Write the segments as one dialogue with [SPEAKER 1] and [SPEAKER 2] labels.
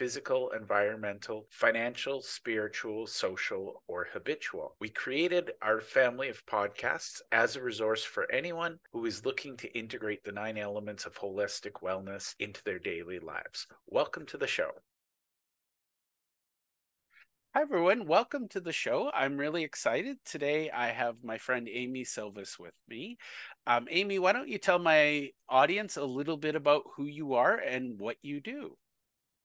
[SPEAKER 1] physical, environmental, financial, spiritual, social, or habitual. We created our family of podcasts as a resource for anyone who is looking to integrate the nine elements of holistic wellness into their daily lives. Welcome to the show. Hi, everyone. Welcome to the show. I'm really excited. Today, I have my friend Amy Sylvis with me. Um, Amy, why don't you tell my audience a little bit about who you are and what you do?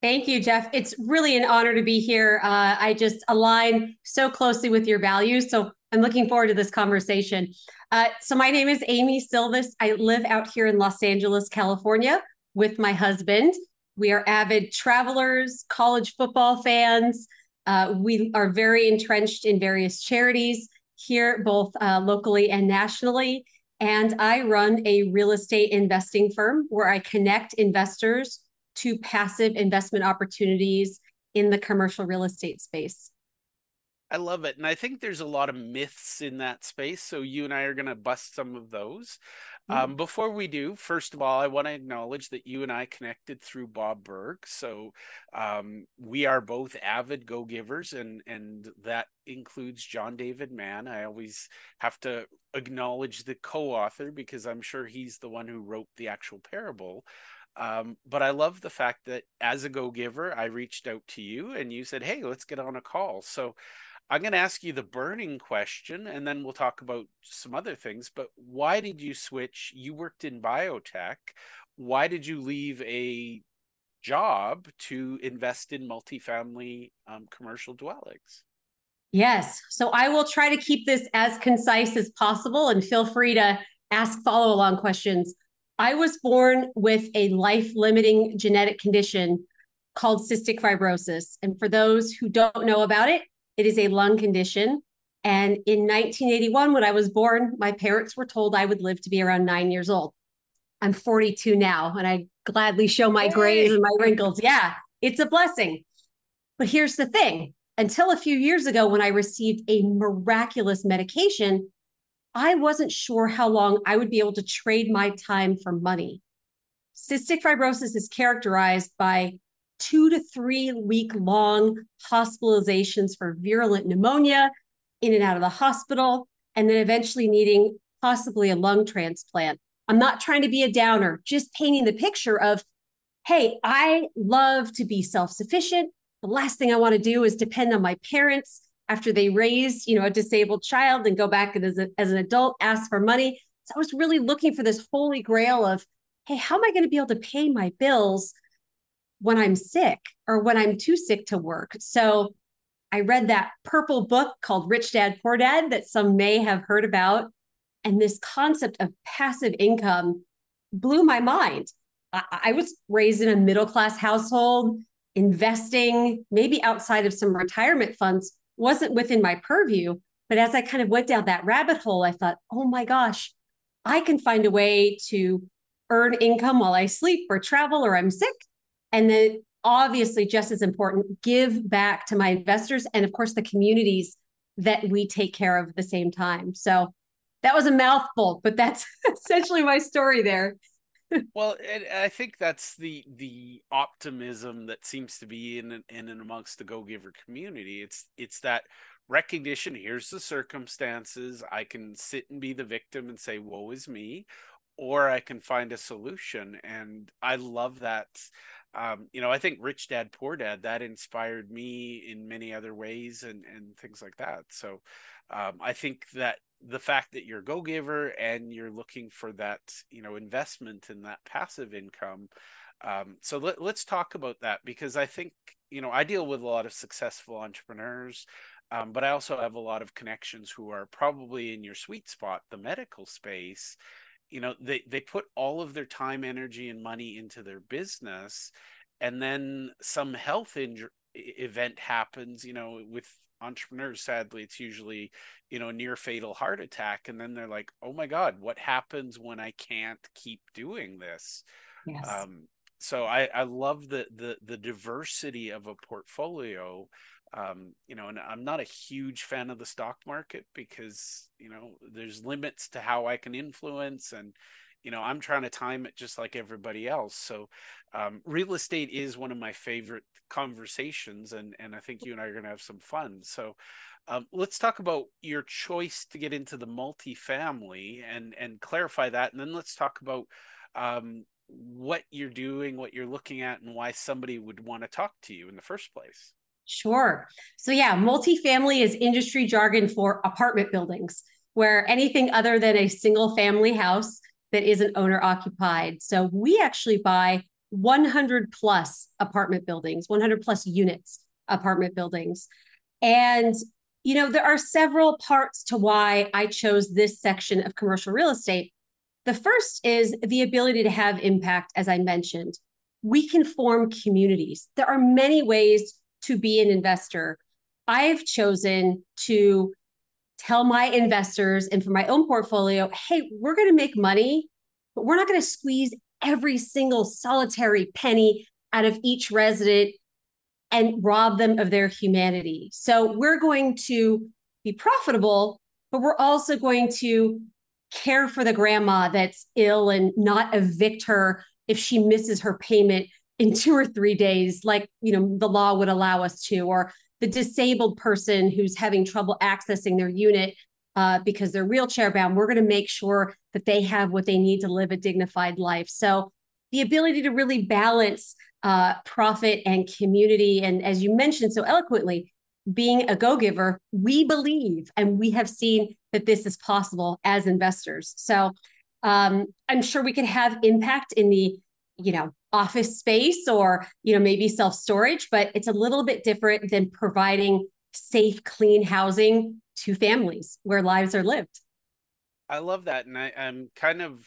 [SPEAKER 2] Thank you, Jeff. It's really an honor to be here. Uh, I just align so closely with your values. So I'm looking forward to this conversation. Uh, so, my name is Amy Sylvis. I live out here in Los Angeles, California with my husband. We are avid travelers, college football fans. Uh, we are very entrenched in various charities here, both uh, locally and nationally. And I run a real estate investing firm where I connect investors to passive investment opportunities in the commercial real estate space.
[SPEAKER 1] I love it. And I think there's a lot of myths in that space. So you and I are going to bust some of those. Mm-hmm. Um, before we do, first of all, I want to acknowledge that you and I connected through Bob Burg. So um, we are both avid go givers, and and that includes John David Mann. I always have to acknowledge the co-author because I'm sure he's the one who wrote the actual parable. Um, but I love the fact that as a go giver, I reached out to you and you said, Hey, let's get on a call. So I'm going to ask you the burning question and then we'll talk about some other things. But why did you switch? You worked in biotech. Why did you leave a job to invest in multifamily um, commercial dwellings?
[SPEAKER 2] Yes. So I will try to keep this as concise as possible and feel free to ask follow along questions. I was born with a life limiting genetic condition called cystic fibrosis. And for those who don't know about it, it is a lung condition. And in 1981, when I was born, my parents were told I would live to be around nine years old. I'm 42 now, and I gladly show my grays and my wrinkles. Yeah, it's a blessing. But here's the thing until a few years ago, when I received a miraculous medication I wasn't sure how long I would be able to trade my time for money. Cystic fibrosis is characterized by two to three week long hospitalizations for virulent pneumonia, in and out of the hospital, and then eventually needing possibly a lung transplant. I'm not trying to be a downer, just painting the picture of, hey, I love to be self sufficient. The last thing I want to do is depend on my parents after they raise, you know, a disabled child and go back and as, a, as an adult ask for money. So I was really looking for this holy grail of, hey, how am I going to be able to pay my bills when I'm sick or when I'm too sick to work? So I read that purple book called Rich Dad Poor Dad that some may have heard about. And this concept of passive income blew my mind. I, I was raised in a middle class household, investing maybe outside of some retirement funds wasn't within my purview. But as I kind of went down that rabbit hole, I thought, oh my gosh, I can find a way to earn income while I sleep or travel or I'm sick. And then, obviously, just as important, give back to my investors and, of course, the communities that we take care of at the same time. So that was a mouthful, but that's essentially my story there.
[SPEAKER 1] Well, I think that's the the optimism that seems to be in in and amongst the go giver community. It's it's that recognition. Here's the circumstances. I can sit and be the victim and say, "Woe is me," or I can find a solution. And I love that. Um, you know, I think Rich Dad Poor Dad that inspired me in many other ways and and things like that. So um, I think that the fact that you're a go giver and you're looking for that you know investment and that passive income um, so let, let's talk about that because i think you know i deal with a lot of successful entrepreneurs um, but i also have a lot of connections who are probably in your sweet spot the medical space you know they they put all of their time energy and money into their business and then some health injury event happens you know with entrepreneurs sadly it's usually you know near fatal heart attack and then they're like oh my god what happens when i can't keep doing this yes. um so i i love the the the diversity of a portfolio um, you know, and I'm not a huge fan of the stock market because, you know, there's limits to how I can influence and, you know, I'm trying to time it just like everybody else. So, um, real estate is one of my favorite conversations, and and I think you and I are going to have some fun. So, um, let's talk about your choice to get into the multifamily and and clarify that, and then let's talk about um, what you're doing, what you're looking at, and why somebody would want to talk to you in the first place.
[SPEAKER 2] Sure. So, yeah, multifamily is industry jargon for apartment buildings, where anything other than a single family house that isn't owner occupied. So, we actually buy 100 plus apartment buildings, 100 plus units apartment buildings. And, you know, there are several parts to why I chose this section of commercial real estate. The first is the ability to have impact, as I mentioned. We can form communities. There are many ways to be an investor, I've chosen to tell my investors and for my own portfolio, hey, we're going to make money, but we're not going to squeeze every single solitary penny out of each resident and rob them of their humanity. So we're going to be profitable, but we're also going to care for the grandma that's ill and not evict her if she misses her payment in two or three days, like you know the law would allow us to, or the disabled person who's having trouble accessing their unit uh, because they're wheelchair bound. We're going to make sure that they have what they need to live a dignified life. So the ability to really balance uh, profit and community, and as you mentioned so eloquently, being a go giver, we believe and we have seen that this is possible as investors. So um, I'm sure we could have impact in the you know office space or you know maybe self storage but it's a little bit different than providing safe clean housing to families where lives are lived
[SPEAKER 1] i love that and I, i'm kind of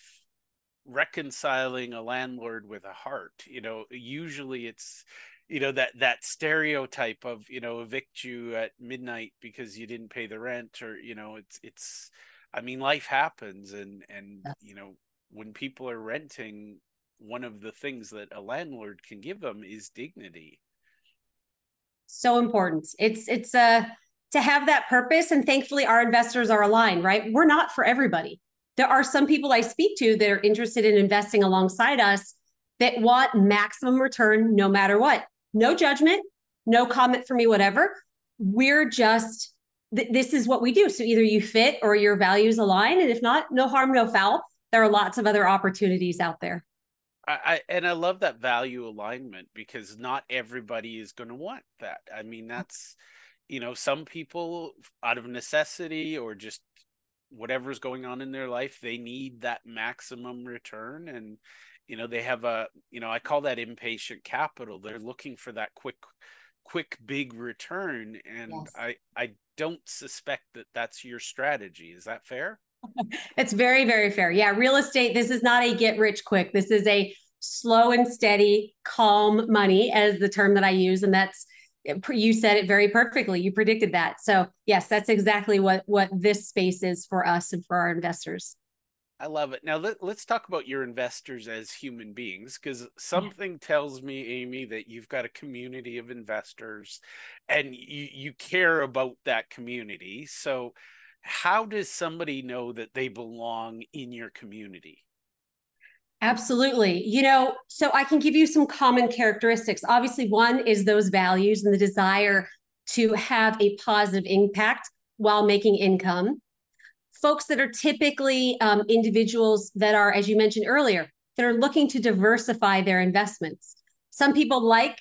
[SPEAKER 1] reconciling a landlord with a heart you know usually it's you know that that stereotype of you know evict you at midnight because you didn't pay the rent or you know it's it's i mean life happens and and yes. you know when people are renting one of the things that a landlord can give them is dignity.
[SPEAKER 2] So important. It's it's uh to have that purpose and thankfully our investors are aligned right? We're not for everybody. There are some people i speak to that are interested in investing alongside us that want maximum return no matter what. No judgment no comment for me whatever. We're just th- this is what we do. So either you fit or your values align and if not no harm no foul. There are lots of other opportunities out there
[SPEAKER 1] I, and I love that value alignment because not everybody is going to want that. I mean, mm. that's you know, some people out of necessity or just whatever's going on in their life, they need that maximum return and you know, they have a, you know, I call that impatient capital. They're looking for that quick quick big return and yes. I I don't suspect that that's your strategy. Is that fair?
[SPEAKER 2] it's very, very fair. Yeah, real estate, this is not a get rich quick. This is a slow and steady, calm money, as the term that I use. And that's you said it very perfectly. You predicted that. So yes, that's exactly what what this space is for us and for our investors.
[SPEAKER 1] I love it. Now let, us talk about your investors as human beings because something yeah. tells me, Amy, that you've got a community of investors and you, you care about that community. So how does somebody know that they belong in your community?
[SPEAKER 2] Absolutely. You know, so I can give you some common characteristics. Obviously, one is those values and the desire to have a positive impact while making income. Folks that are typically um, individuals that are, as you mentioned earlier, that are looking to diversify their investments. Some people like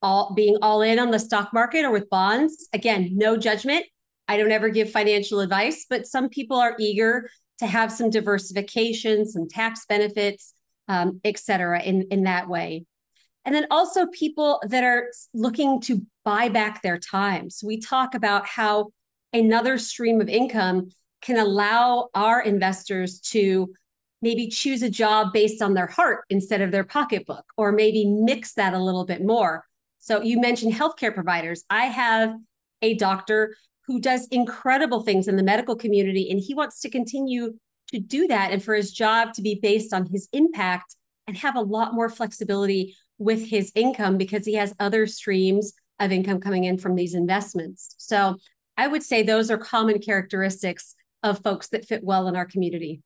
[SPEAKER 2] all being all in on the stock market or with bonds. Again, no judgment. I don't ever give financial advice, but some people are eager to have some diversification, some tax benefits, um, et cetera, in, in that way. And then also people that are looking to buy back their time. So we talk about how another stream of income can allow our investors to maybe choose a job based on their heart instead of their pocketbook, or maybe mix that a little bit more. So you mentioned healthcare providers. I have a doctor who does incredible things in the medical community, and he wants to continue to do that and for his job to be based on his impact and have a lot more flexibility with his income because he has other streams of income coming in from these investments. So I would say those are common characteristics of folks that fit well in our community.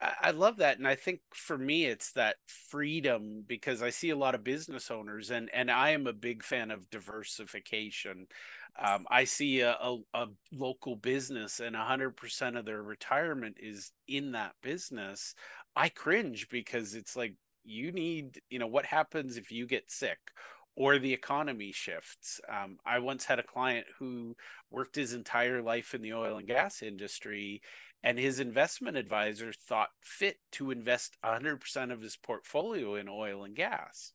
[SPEAKER 1] I love that. And I think for me, it's that freedom because I see a lot of business owners and, and I am a big fan of diversification. Um, I see a, a, a, local business and 100% of their retirement is in that business. I cringe because it's like, you need, you know, what happens if you get sick or the economy shifts. Um, I once had a client who worked his entire life in the oil and gas industry and his investment advisor thought fit to invest 100% of his portfolio in oil and gas.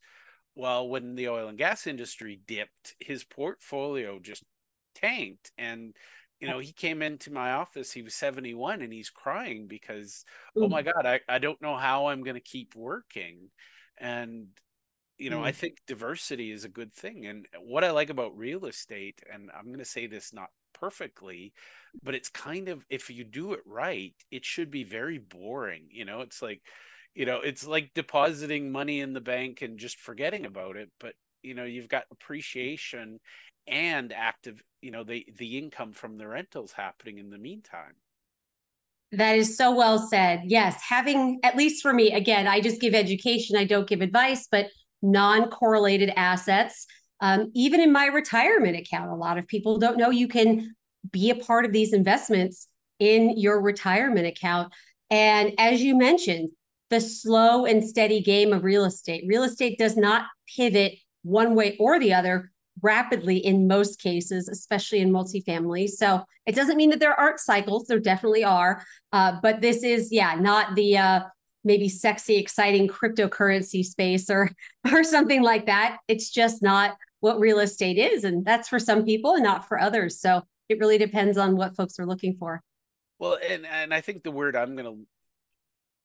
[SPEAKER 1] Well, when the oil and gas industry dipped, his portfolio just tanked. And, you know, he came into my office, he was 71 and he's crying because, Ooh. oh my God, I, I don't know how I'm going to keep working. And, you know, mm. I think diversity is a good thing. And what I like about real estate, and I'm going to say this not perfectly, but it's kind of if you do it right, it should be very boring. You know, it's like, you know, it's like depositing money in the bank and just forgetting about it. But you know, you've got appreciation and active, you know, the the income from the rentals happening in the meantime.
[SPEAKER 2] That is so well said. Yes, having at least for me, again, I just give education, I don't give advice, but non correlated assets um, even in my retirement account, a lot of people don't know you can be a part of these investments in your retirement account. And as you mentioned, the slow and steady game of real estate. Real estate does not pivot one way or the other rapidly in most cases, especially in multifamily. So it doesn't mean that there aren't cycles. There definitely are. Uh, but this is, yeah, not the uh, maybe sexy, exciting cryptocurrency space or or something like that. It's just not what real estate is. And that's for some people and not for others. So it really depends on what folks are looking for.
[SPEAKER 1] Well, and, and I think the word I'm going to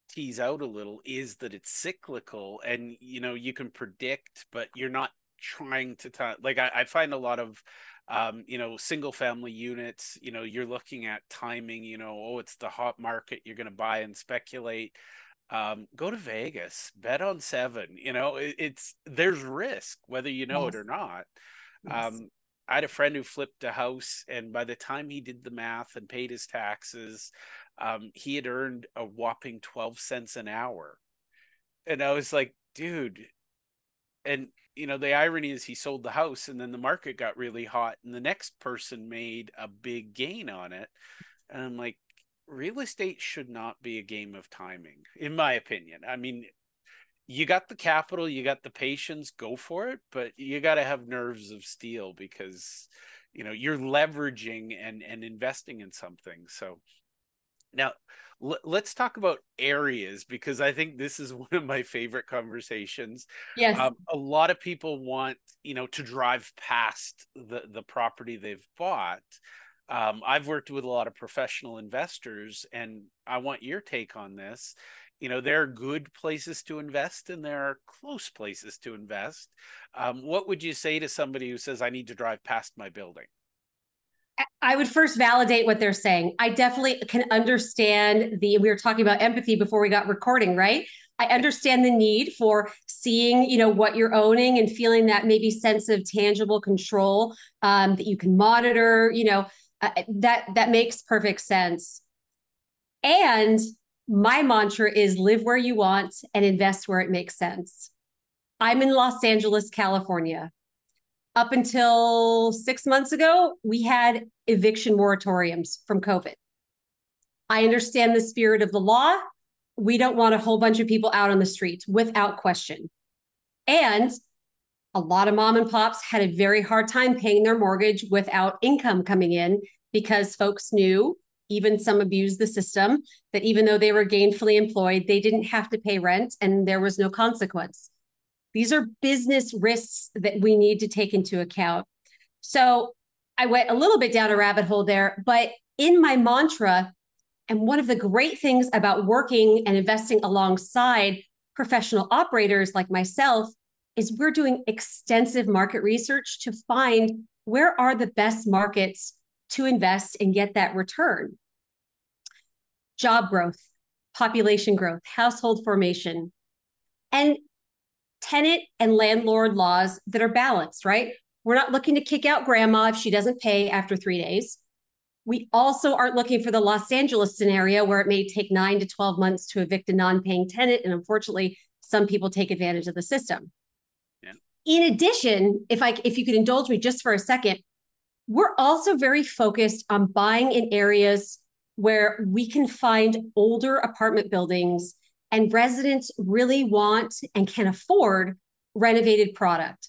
[SPEAKER 1] tease out a little is that it's cyclical and, you know, you can predict, but you're not trying to, t- like, I, I find a lot of, um, you know, single family units, you know, you're looking at timing, you know, oh, it's the hot market, you're going to buy and speculate um, go to Vegas, bet on seven. You know, it, it's there's risk whether you know yes. it or not. Yes. Um, I had a friend who flipped a house, and by the time he did the math and paid his taxes, um, he had earned a whopping twelve cents an hour. And I was like, dude, and you know the irony is he sold the house, and then the market got really hot, and the next person made a big gain on it. And I'm like, real estate should not be a game of timing, in my opinion. I mean, you got the capital, you got the patience, go for it, but you got to have nerves of steel because you know you're leveraging and and investing in something. So now l- let's talk about areas because I think this is one of my favorite conversations.
[SPEAKER 2] Yes, um,
[SPEAKER 1] a lot of people want you know to drive past the the property they've bought um, I've worked with a lot of professional investors, and I want your take on this. You know, there are good places to invest and there are close places to invest. Um, what would you say to somebody who says, I need to drive past my building?
[SPEAKER 2] I would first validate what they're saying. I definitely can understand the, we were talking about empathy before we got recording, right? I understand the need for seeing, you know, what you're owning and feeling that maybe sense of tangible control um, that you can monitor, you know, uh, that that makes perfect sense and my mantra is live where you want and invest where it makes sense i'm in los angeles california up until six months ago we had eviction moratoriums from covid. I understand the spirit of the law. We don't want a whole bunch of people out on the streets without question. And a lot of mom and pops had a very hard time paying their mortgage without income coming in because folks knew even some abused the system that even though they were gainfully employed they didn't have to pay rent and there was no consequence these are business risks that we need to take into account so i went a little bit down a rabbit hole there but in my mantra And one of the great things about working and investing alongside professional operators like myself is we're doing extensive market research to find where are the best markets to invest and get that return. Job growth, population growth, household formation, and tenant and landlord laws that are balanced, right? We're not looking to kick out grandma if she doesn't pay after three days. We also aren't looking for the Los Angeles scenario where it may take nine to 12 months to evict a non paying tenant. And unfortunately, some people take advantage of the system. Yeah. In addition, if I if you could indulge me just for a second, we're also very focused on buying in areas where we can find older apartment buildings and residents really want and can afford renovated product.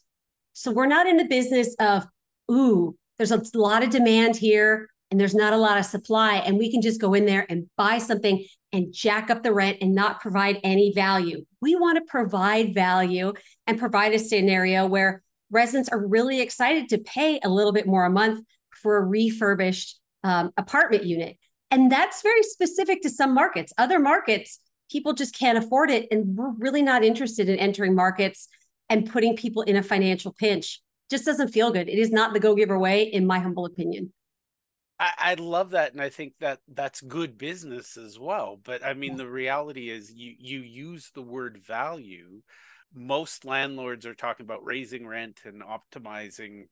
[SPEAKER 2] So we're not in the business of, ooh, there's a lot of demand here and there's not a lot of supply. And we can just go in there and buy something and jack up the rent and not provide any value. We want to provide value and provide a scenario where residents are really excited to pay a little bit more a month for a refurbished um, apartment unit. And that's very specific to some markets. Other markets, people just can't afford it. And we're really not interested in entering markets and putting people in a financial pinch. Just doesn't feel good. It is not the go giver way, in my humble opinion.
[SPEAKER 1] I, I love that, and I think that that's good business as well. But I mean, yeah. the reality is, you you use the word value. Most landlords are talking about raising rent and optimizing.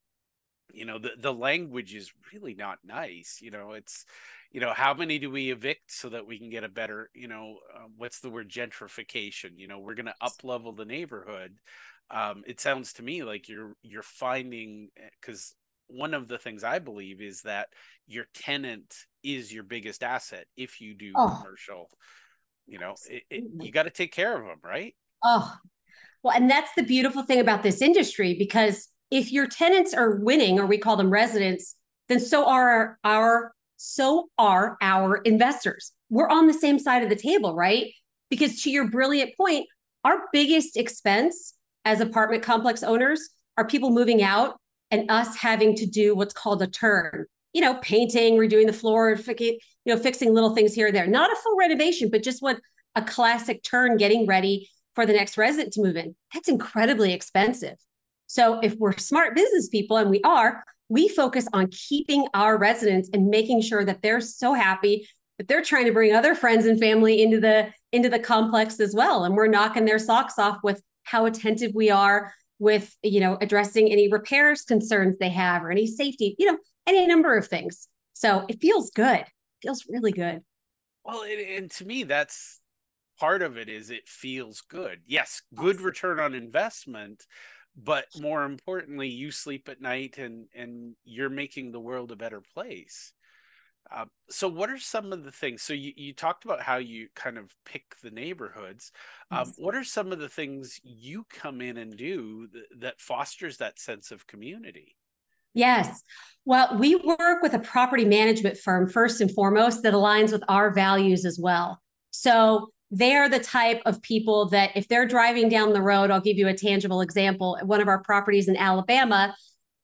[SPEAKER 1] You know, the the language is really not nice. You know, it's you know how many do we evict so that we can get a better you know uh, what's the word gentrification you know we're going to up level the neighborhood um, it sounds to me like you're you're finding because one of the things I believe is that your tenant is your biggest asset if you do oh. commercial. You know, it, it, you got to take care of them, right?
[SPEAKER 2] Oh, well, and that's the beautiful thing about this industry because if your tenants are winning, or we call them residents, then so are our so are our investors. We're on the same side of the table, right? Because to your brilliant point, our biggest expense as apartment complex owners are people moving out and us having to do what's called a turn. You know, painting, redoing the floor, you know, fixing little things here and there. Not a full renovation, but just what a classic turn getting ready for the next resident to move in. That's incredibly expensive. So if we're smart business people, and we are, we focus on keeping our residents and making sure that they're so happy that they're trying to bring other friends and family into the into the complex as well. And we're knocking their socks off with how attentive we are with you know addressing any repairs concerns they have or any safety you know any number of things. So it feels good. It feels really good.
[SPEAKER 1] Well and to me that's part of it is it feels good. Yes good return on investment but more importantly you sleep at night and and you're making the world a better place. Uh, so what are some of the things so you, you talked about how you kind of pick the neighborhoods. Um, yes. what are some of the things you come in and do th- that fosters that sense of community?
[SPEAKER 2] Yes. Well we work with a property management firm first and foremost that aligns with our values as well. So they are the type of people that if they're driving down the road i'll give you a tangible example one of our properties in alabama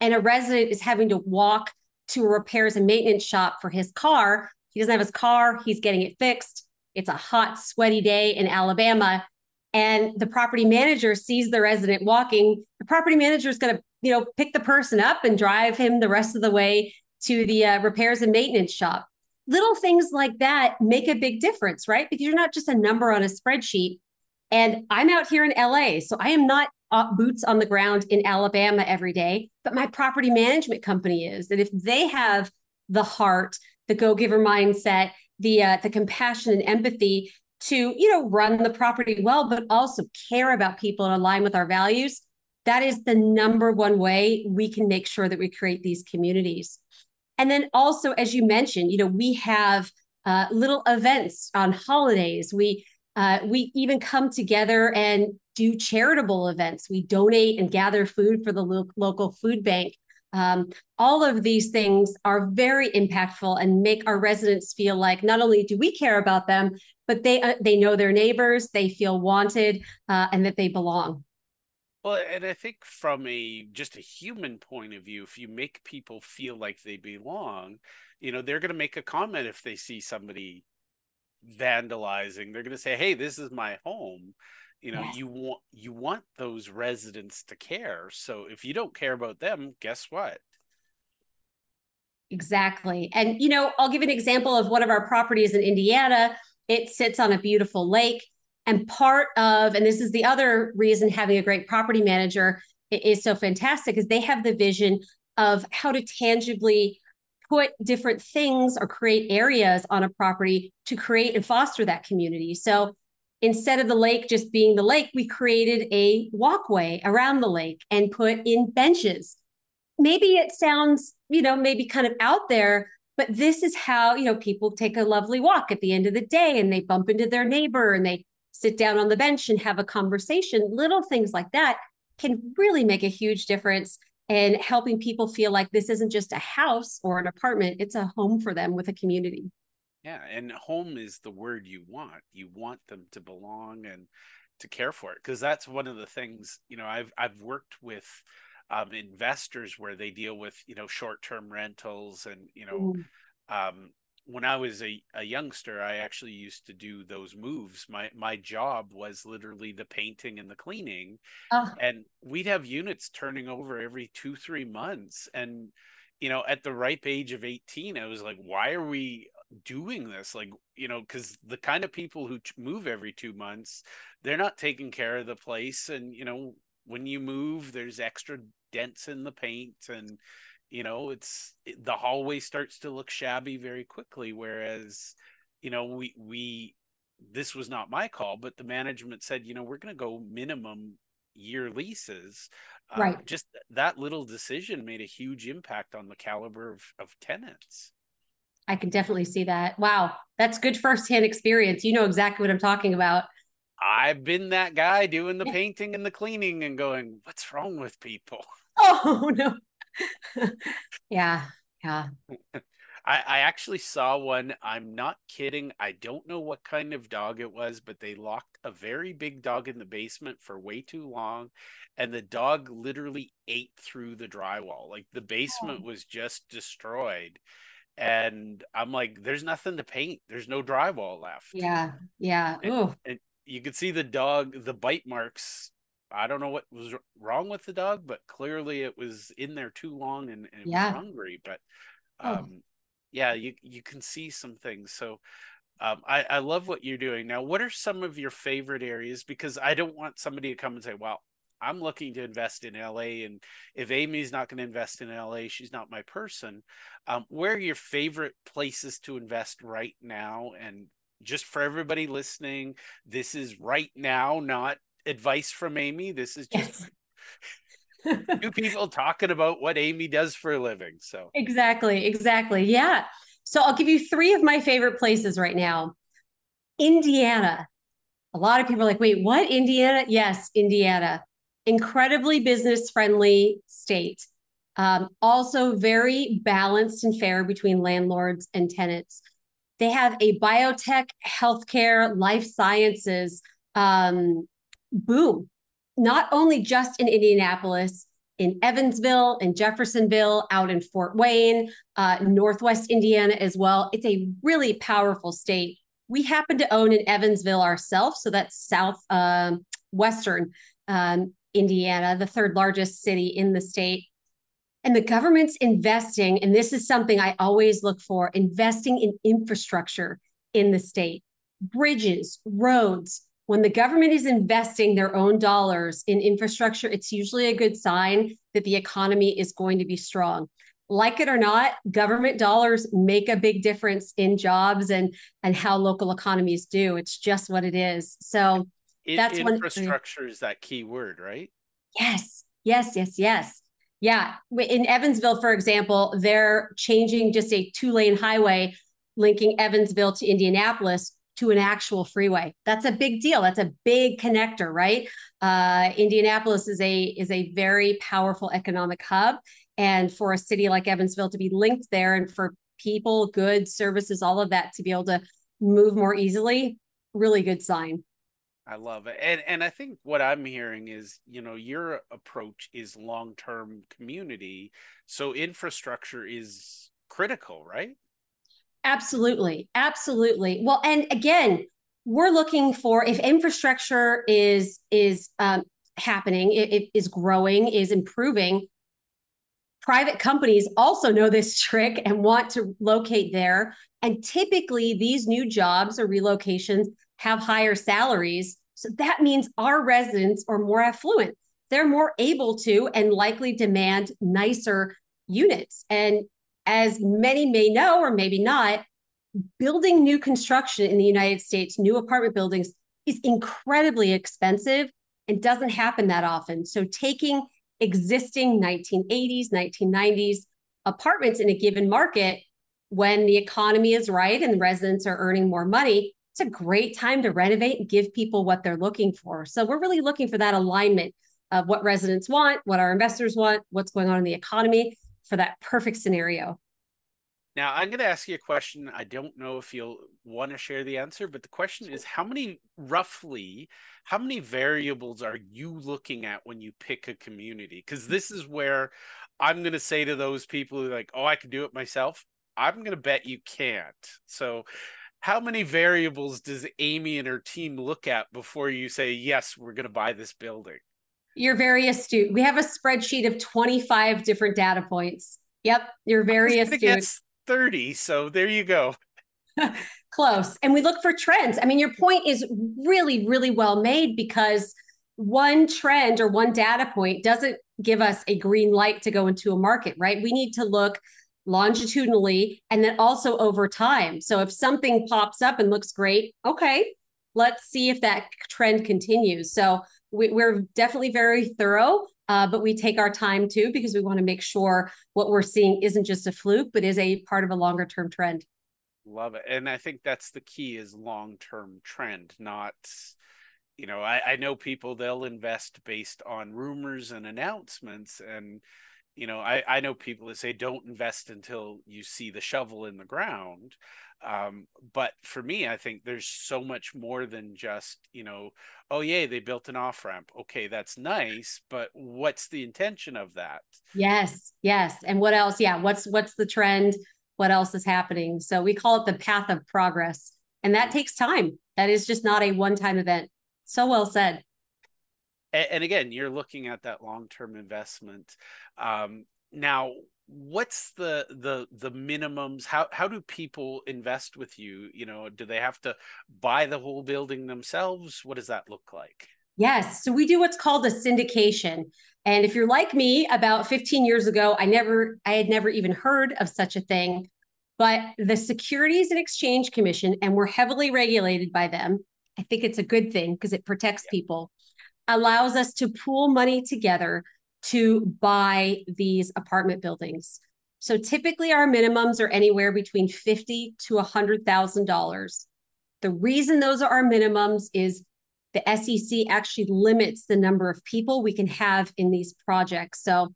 [SPEAKER 2] and a resident is having to walk to a repairs and maintenance shop for his car. He doesn't have his car, he's getting it fixed. It's a hot, sweaty day in Alabama. And the property manager sees the resident walking. The property manager is going to, you know, pick the person up and drive him the rest of the way to the uh, repairs and maintenance shop. Little things like that make a big difference, right? Because you're not just a number on a spreadsheet. And I'm out here in LA, so I am not boots on the ground in Alabama every day, but my property management company is. And if they have the heart, the go giver mindset, the uh, the compassion and empathy to you know run the property well, but also care about people and align with our values, that is the number one way we can make sure that we create these communities. And then also, as you mentioned, you know we have uh, little events on holidays. We uh, we even come together and do charitable events. We donate and gather food for the lo- local food bank. Um, all of these things are very impactful and make our residents feel like not only do we care about them, but they uh, they know their neighbors, they feel wanted, uh, and that they belong.
[SPEAKER 1] Well, and I think from a just a human point of view, if you make people feel like they belong, you know, they're going to make a comment if they see somebody vandalizing. They're going to say, "Hey, this is my home." You know, yes. you want you want those residents to care. So if you don't care about them, guess what?
[SPEAKER 2] Exactly. And you know, I'll give an example of one of our properties in Indiana. It sits on a beautiful lake. And part of, and this is the other reason having a great property manager is so fantastic, is they have the vision of how to tangibly put different things or create areas on a property to create and foster that community. So instead of the lake just being the lake, we created a walkway around the lake and put in benches. Maybe it sounds, you know, maybe kind of out there, but this is how, you know, people take a lovely walk at the end of the day and they bump into their neighbor and they sit down on the bench and have a conversation. Little things like that can really make a huge difference and helping people feel like this isn't just a house or an apartment, it's a home for them with a community.
[SPEAKER 1] Yeah, and home is the word you want. You want them to belong and to care for it because that's one of the things, you know, I've I've worked with um, investors where they deal with, you know, short-term rentals and, you know, mm. um, when I was a, a youngster, I actually used to do those moves. My my job was literally the painting and the cleaning, oh. and we'd have units turning over every two three months. And you know, at the ripe age of eighteen, I was like, why are we doing this? Like, you know, because the kind of people who move every two months, they're not taking care of the place, and you know, when you move, there's extra dents in the paint and you know it's it, the hallway starts to look shabby very quickly whereas you know we we this was not my call but the management said you know we're going to go minimum year leases.
[SPEAKER 2] Uh, right.
[SPEAKER 1] just that little decision made a huge impact on the caliber of, of tenants.
[SPEAKER 2] I can definitely see that. Wow that's good firsthand experience. You know exactly what i'm talking about.
[SPEAKER 1] I've been that guy doing the painting and the cleaning and going what's wrong with people?
[SPEAKER 2] Oh no yeah. Yeah.
[SPEAKER 1] I, I actually saw one. I'm not kidding. I don't know what kind of dog it was, but they locked a very big dog in the basement for way too long. And the dog literally ate through the drywall. Like the basement oh. was just destroyed. And I'm like, there's nothing to paint. There's no drywall left.
[SPEAKER 2] Yeah. Yeah.
[SPEAKER 1] And, and you could see the dog, the bite marks I don't know what was wrong with the dog, but clearly it was in there too long and, and yeah. was hungry. But oh. um, oh. yeah, you you can see some things. So um, I, I love what you're doing. Now, what are some of your favorite areas? Because I don't want somebody to come and say, well, I'm looking to invest in LA. And if Amy's not going to invest in LA, she's not my person. Um, where are your favorite places to invest right now? And just for everybody listening, this is right now, not advice from Amy. This is just yes. two people talking about what Amy does for a living. So
[SPEAKER 2] exactly, exactly. Yeah. So I'll give you three of my favorite places right now. Indiana. A lot of people are like, wait, what? Indiana? Yes, Indiana. Incredibly business friendly state. Um, also, very balanced and fair between landlords and tenants. They have a biotech, healthcare, life sciences um, boom, not only just in Indianapolis, in Evansville, in Jeffersonville, out in Fort Wayne, uh, Northwest Indiana as well. It's a really powerful state. We happen to own in Evansville ourselves, so that's south uh, western um, Indiana, the third largest city in the state. And the government's investing, and this is something I always look for investing in infrastructure in the state, bridges, roads, when the government is investing their own dollars in infrastructure, it's usually a good sign that the economy is going to be strong. Like it or not, government dollars make a big difference in jobs and and how local economies do. It's just what it is. So
[SPEAKER 1] it, that's infrastructure one, is that key word, right?
[SPEAKER 2] Yes, yes, yes, yes. Yeah. In Evansville, for example, they're changing just a two lane highway linking Evansville to Indianapolis to an actual freeway. That's a big deal. That's a big connector, right? Uh, Indianapolis is a is a very powerful economic hub, and for a city like Evansville to be linked there, and for people, goods, services, all of that to be able to move more easily, really good sign.
[SPEAKER 1] I love it. And and I think what I'm hearing is, you know, your approach is long-term community. So infrastructure is critical, right?
[SPEAKER 2] Absolutely. Absolutely. Well, and again, we're looking for if infrastructure is is um, happening, it, it is growing, is improving. Private companies also know this trick and want to locate there. And typically, these new jobs or relocations have higher salaries. So that means our residents are more affluent. They're more able to and likely demand nicer units. And as many may know, or maybe not, building new construction in the United States, new apartment buildings, is incredibly expensive and doesn't happen that often. So taking existing 1980s, 1990s apartments in a given market when the economy is right and residents are earning more money, it's a great time to renovate and give people what they're looking for. So we're really looking for that alignment of what residents want, what our investors want, what's going on in the economy for that perfect scenario.
[SPEAKER 1] Now, I'm going to ask you a question. I don't know if you'll want to share the answer, but the question is how many, roughly, how many variables are you looking at when you pick a community? Because this is where I'm going to say to those people who are like, oh, I can do it myself. I'm going to bet you can't. So, how many variables does Amy and her team look at before you say, yes, we're going to buy this building?
[SPEAKER 2] You're very astute. We have a spreadsheet of 25 different data points. Yep, you're very astute.
[SPEAKER 1] 30. So there you go.
[SPEAKER 2] Close. And we look for trends. I mean, your point is really, really well made because one trend or one data point doesn't give us a green light to go into a market, right? We need to look longitudinally and then also over time. So if something pops up and looks great, okay, let's see if that trend continues. So we, are definitely very thorough uh, but we take our time too because we want to make sure what we're seeing isn't just a fluke, but is a part of a longer term trend.
[SPEAKER 1] Love it, and I think that's the key is long term trend, not you know I, I know people they'll invest based on rumors and announcements. And you know I, I know people that say don't invest until you see the shovel in the ground um, but for me i think there's so much more than just you know oh yeah they built an off ramp okay that's nice but what's the intention of that?
[SPEAKER 2] Yes yes and what else yeah what's what's the trend? What else is happening? So we call it the path of progress and that takes time. That is just not a one time event. So well said.
[SPEAKER 1] And, and again you're looking at that long term investment. Um, now what's the the the minimums? How how do people invest with you? You know do they have to buy the whole building themselves? What does that look like?
[SPEAKER 2] Yes so we do what's called a syndication and if you're like me about 15 years ago i never i had never even heard of such a thing but the securities and exchange commission and we're heavily regulated by them i think it's a good thing because it protects yeah. people allows us to pool money together to buy these apartment buildings. So typically our minimums are anywhere between fifty to hundred thousand dollars. The reason those are our minimums is the SEC actually limits the number of people we can have in these projects. So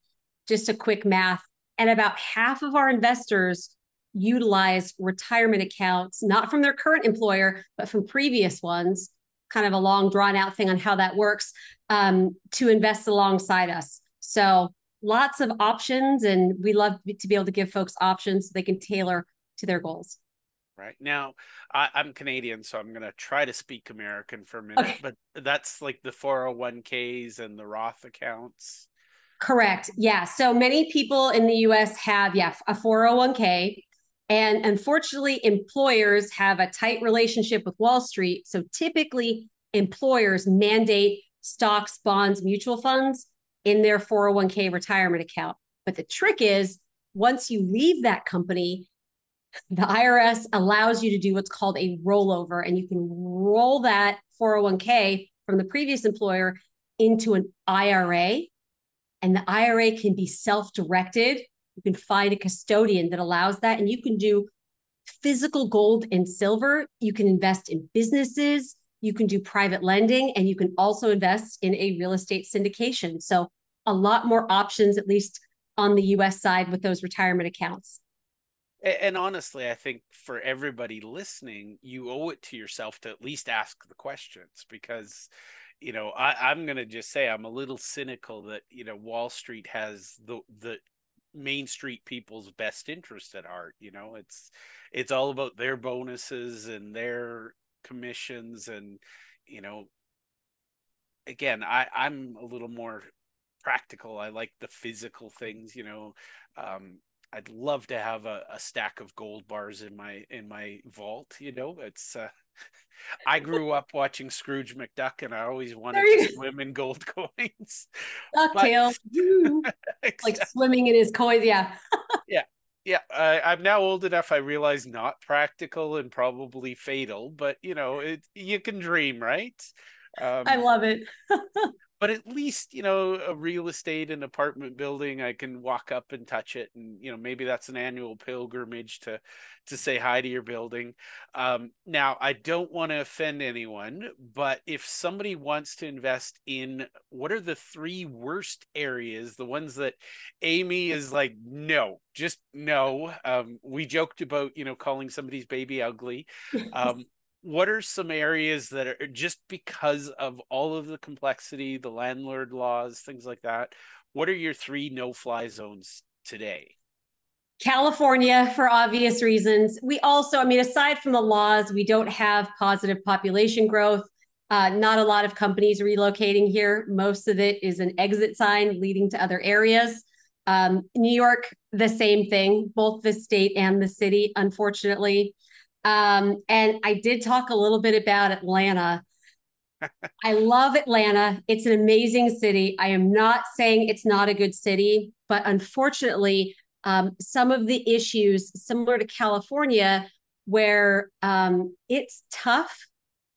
[SPEAKER 2] just a quick math, and about half of our investors utilize retirement accounts, not from their current employer, but from previous ones. Kind of a long, drawn out thing on how that works um, to invest alongside us. So lots of options, and we love to be able to give folks options so they can tailor to their goals.
[SPEAKER 1] Right now, I, am Canadian, so I'm going to try to speak American for a minute. Okay. But that's like the 401ks and the Roth accounts.
[SPEAKER 2] Correct. Yeah. So many people in the US have, yeah, a 401k. And unfortunately, employers have a tight relationship with Wall Street. So typically, employers mandate stocks, bonds, mutual funds in their 401k retirement account. But the trick is once you leave that company, the IRS allows you to do what's called a rollover, and you can roll that 401k from the previous employer into an IRA. And the IRA can be self directed. You can find a custodian that allows that, and you can do physical gold and silver. You can invest in businesses. You can do private lending, and you can also invest in a real estate syndication. So a lot more options, at least on the US side, with those retirement accounts.
[SPEAKER 1] And honestly, I think for everybody listening, you owe it to yourself to at least ask the questions because, you know, I, I'm going to just say I'm a little cynical that, you know, Wall Street has the, the main street people's best interest at heart you know it's it's all about their bonuses and their commissions and you know again i i'm a little more practical i like the physical things you know um i'd love to have a, a stack of gold bars in my in my vault you know it's uh I grew up watching Scrooge McDuck, and I always wanted to swim in gold coins.
[SPEAKER 2] Ducktail, like swimming in his coins. Yeah,
[SPEAKER 1] yeah, yeah. I, I'm now old enough. I realize not practical and probably fatal, but you know, it you can dream, right?
[SPEAKER 2] Um, I love it.
[SPEAKER 1] but at least you know a real estate and apartment building i can walk up and touch it and you know maybe that's an annual pilgrimage to to say hi to your building. Um, now i don't want to offend anyone but if somebody wants to invest in what are the three worst areas the ones that amy is like no just no um, we joked about you know calling somebody's baby ugly um, what are some areas that are just because of all of the complexity, the landlord laws, things like that? What are your three no fly zones today?
[SPEAKER 2] California, for obvious reasons. We also, I mean, aside from the laws, we don't have positive population growth. Uh, not a lot of companies relocating here. Most of it is an exit sign leading to other areas. Um, New York, the same thing, both the state and the city, unfortunately. Um, and I did talk a little bit about Atlanta. I love Atlanta. It's an amazing city. I am not saying it's not a good city, but unfortunately, um, some of the issues similar to California, where um, it's tough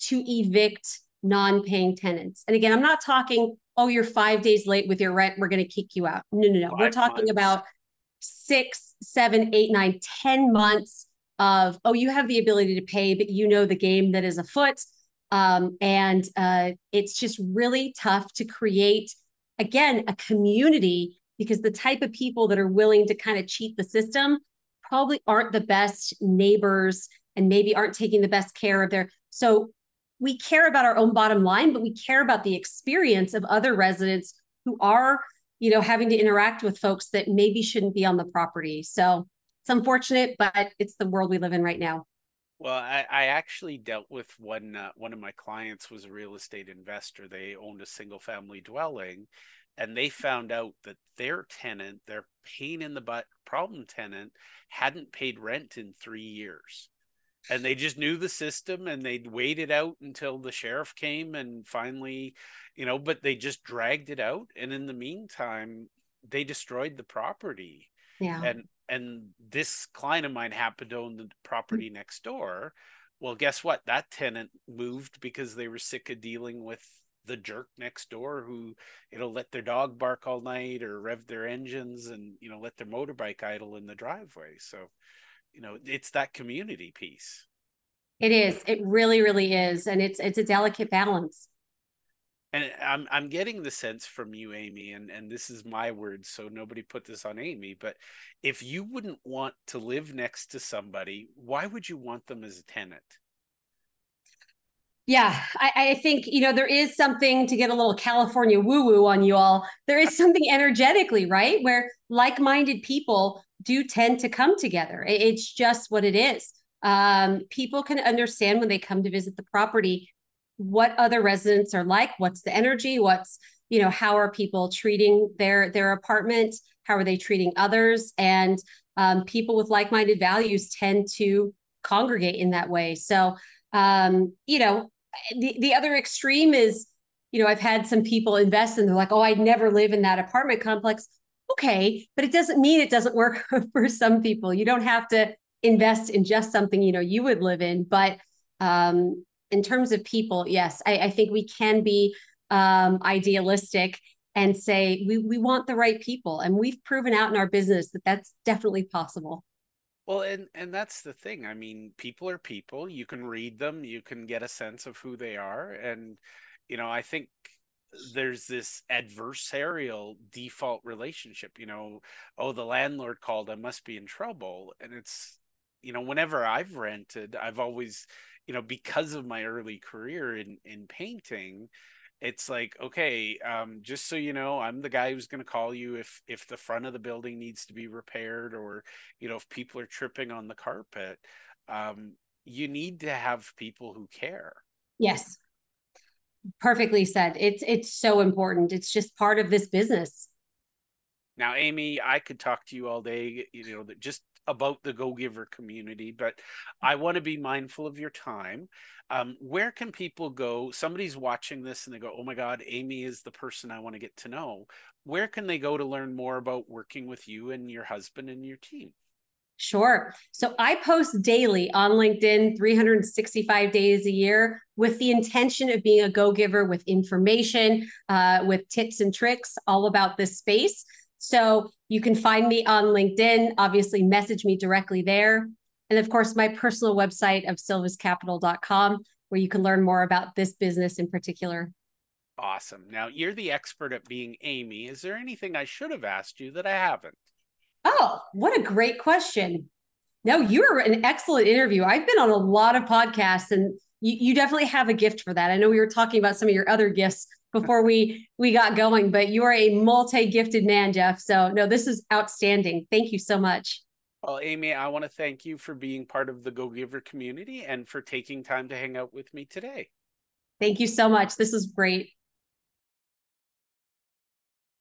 [SPEAKER 2] to evict non paying tenants. And again, I'm not talking, oh, you're five days late with your rent. We're going to kick you out. No, no, no. we We're talking months. about six, seven, eight, nine, ten months of oh you have the ability to pay but you know the game that is afoot. Um, and uh, it's just really tough to create again a community because the type of people that are willing to kind of cheat the system probably aren't the best neighbors and maybe aren't taking the best care of their so we care about our own bottom line but we care about the experience of other residents who are you know having to interact with folks that maybe shouldn't be on the property. So it's unfortunate, but it's the world we live in right now.
[SPEAKER 1] Well, I, I actually dealt with one. Uh, one of my clients was a real estate investor. They owned a single family dwelling, and they found out that their tenant, their pain in the butt problem tenant, hadn't paid rent in three years. And they just knew the system and they'd waited out until the sheriff came and finally, you know, but they just dragged it out. And in the meantime, they destroyed the property.
[SPEAKER 2] Yeah.
[SPEAKER 1] And and this client of mine happened to own the property next door. Well, guess what? That tenant moved because they were sick of dealing with the jerk next door who know let their dog bark all night or rev their engines and you know let their motorbike idle in the driveway. So, you know, it's that community piece.
[SPEAKER 2] It is. It really, really is, and it's it's a delicate balance
[SPEAKER 1] and I'm I'm getting the sense from you, Amy, and and this is my words, so nobody put this on Amy. But if you wouldn't want to live next to somebody, why would you want them as a tenant?
[SPEAKER 2] Yeah, I, I think you know there is something to get a little California woo woo on you all. There is something energetically right where like minded people do tend to come together. It's just what it is. Um, people can understand when they come to visit the property what other residents are like what's the energy what's you know how are people treating their their apartment how are they treating others? And um, people with like-minded values tend to congregate in that way. So um, you know the, the other extreme is you know i've had some people invest and they're like oh i'd never live in that apartment complex. Okay but it doesn't mean it doesn't work for some people. You don't have to invest in just something you know you would live in but um, in terms of people, yes, I, I think we can be um, idealistic and say we, we want the right people. And we've proven out in our business that that's definitely possible.
[SPEAKER 1] Well, and and that's the thing. I mean, people are people. You can read them. You can get a sense of who they are, and you know, I think there's this adversarial default relationship. You know, oh, the landlord called. I must be in trouble, and it's you know, whenever I've rented, I've always you know because of my early career in in painting it's like okay um, just so you know i'm the guy who's going to call you if if the front of the building needs to be repaired or you know if people are tripping on the carpet um, you need to have people who care.
[SPEAKER 2] Yes. Perfectly said. It's it's so important. It's just part of this business.
[SPEAKER 1] Now amy i could talk to you all day you know just about the go giver community but i want to be mindful of your time um, where can people go somebody's watching this and they go oh my god amy is the person i want to get to know where can they go to learn more about working with you and your husband and your team
[SPEAKER 2] Sure. So I post daily on LinkedIn 365 days a year with the intention of being a go giver with information, uh, with tips and tricks all about this space. So you can find me on LinkedIn, obviously, message me directly there. And of course, my personal website of sylviscapital.com, where you can learn more about this business in particular.
[SPEAKER 1] Awesome. Now, you're the expert at being Amy. Is there anything I should have asked you that I haven't?
[SPEAKER 2] Oh, what a great question. No, you're an excellent interview. I've been on a lot of podcasts and you, you definitely have a gift for that. I know we were talking about some of your other gifts before we we got going, but you are a multi-gifted man, Jeff. So no, this is outstanding. Thank you so much.
[SPEAKER 1] Well, Amy, I want to thank you for being part of the Go Giver community and for taking time to hang out with me today.
[SPEAKER 2] Thank you so much. This is great.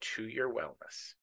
[SPEAKER 3] to your wellness.